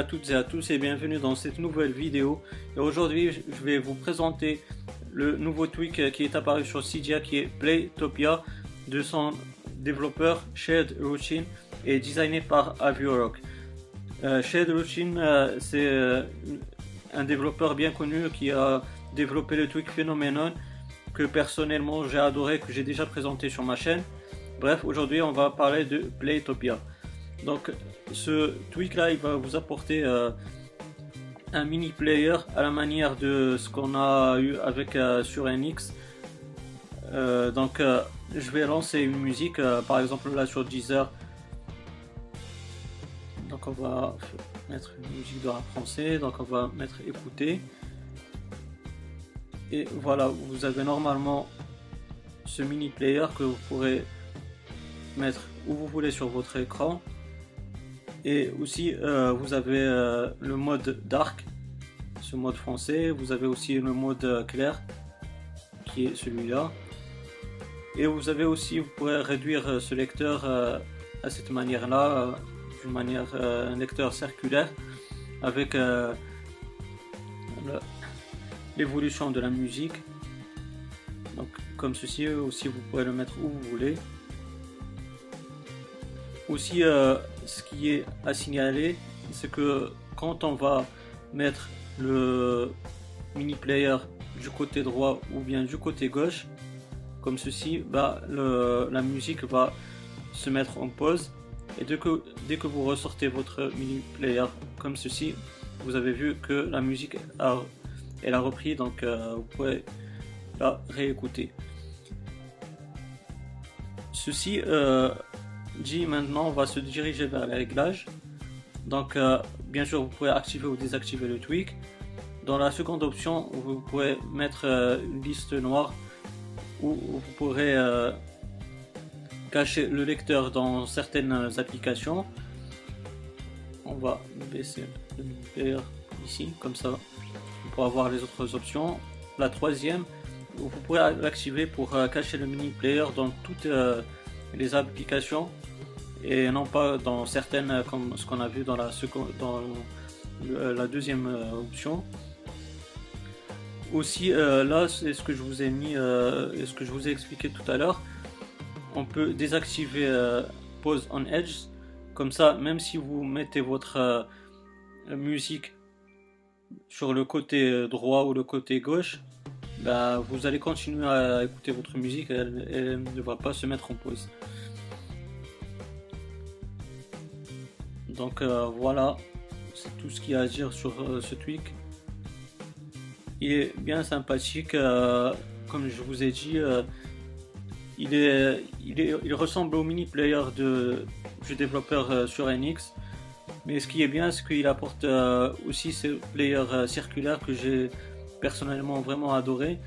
à toutes et à tous et bienvenue dans cette nouvelle vidéo. Et aujourd'hui, je vais vous présenter le nouveau tweak qui est apparu sur Cydia qui est Playtopia de son développeur Shade Routine et designé par Aviorock. Euh, Shade Routine, euh, c'est euh, un développeur bien connu qui a développé le tweak Phenomenon que personnellement j'ai adoré, que j'ai déjà présenté sur ma chaîne. Bref, aujourd'hui on va parler de Playtopia. Donc ce tweak là il va vous apporter euh, un mini player à la manière de ce qu'on a eu avec euh, sur NX. Euh, donc je vais lancer une musique par exemple là sur Deezer. Donc on va mettre une musique de rap français, donc on va mettre écouter. Et voilà, vous avez normalement ce mini player que vous pourrez mettre où vous voulez sur votre écran. Et aussi, euh, vous avez euh, le mode dark, ce mode français. Vous avez aussi le mode euh, clair, qui est celui-là. Et vous avez aussi, vous pourrez réduire ce lecteur à cette manière-là, d'une manière, un lecteur circulaire, avec l'évolution de la musique. Donc, comme ceci, aussi, vous pouvez le mettre où vous voulez. Aussi, euh, ce qui est à signaler, c'est que quand on va mettre le mini player du côté droit ou bien du côté gauche, comme ceci, bah, la musique va se mettre en pause. Et dès que, dès que vous ressortez votre mini player comme ceci, vous avez vu que la musique a, elle a repris, donc euh, vous pouvez la réécouter. Ceci, euh, dit maintenant on va se diriger vers les réglages. Donc euh, bien sûr vous pouvez activer ou désactiver le tweak. Dans la seconde option vous pouvez mettre euh, une liste noire où vous pourrez euh, cacher le lecteur dans certaines applications. On va baisser le player ici comme ça pour avoir les autres options. La troisième vous pourrez l'activer pour cacher le mini player dans toutes les applications et non pas dans certaines comme ce qu'on a vu dans la, dans la deuxième euh, option. Aussi euh, là c'est ce que je vous ai mis euh, et ce que je vous ai expliqué tout à l'heure. On peut désactiver pause on edge comme ça même si vous mettez votre musique sur le côté droit ou le côté gauche, bah, vous allez continuer à écouter votre musique et elle ne va pas se mettre en pause. Donc euh, voilà, c'est tout ce qu'il y a à dire sur euh, ce tweak. Il est bien sympathique, euh, comme je vous ai dit. il, est, il, ressemble au mini player de, du développeur sur NX. Mais ce qui est bien, c'est qu'il apporte aussi ce player circulaire que j'ai personnellement vraiment adoré.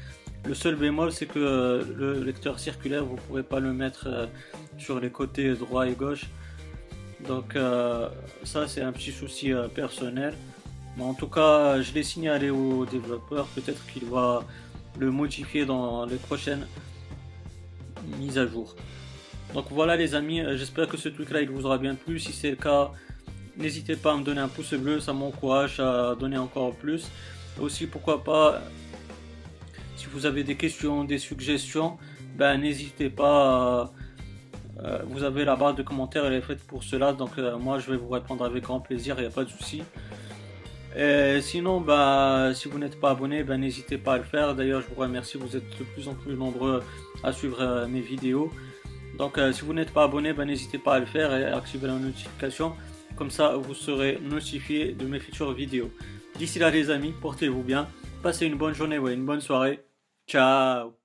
Le seul bémol, c'est que le lecteur circulaire, vous ne pourrez pas le mettre sur les côtés droit et gauche. Donc euh, ça c'est un petit souci euh, personnel. Mais en tout cas, je l'ai signalé au développeur. Peut-être qu'il va le modifier dans les prochaines mises à jour. Donc voilà les amis, euh, j'espère que ce truc là il vous aura bien plu. Si c'est le cas, n'hésitez pas à me donner un pouce bleu, ça m'encourage à donner encore plus. Aussi pourquoi pas, si vous avez des questions, des suggestions, ben n'hésitez pas à euh, vous avez la barre de commentaires, elle est faite pour cela, donc euh, moi je vais vous répondre avec grand plaisir, il n'y a pas de souci. Et sinon, bah, si vous n'êtes pas abonné, bah, n'hésitez pas à le faire. D'ailleurs, je vous remercie, vous êtes de plus en plus nombreux à suivre euh, mes vidéos. Donc, si vous n'êtes pas abonné, bah, n'hésitez pas à le faire et à activer la notification. Comme ça, vous serez notifié de mes futures vidéos. D'ici là, les amis, portez-vous bien. Passez une bonne journée ou une bonne soirée. Ciao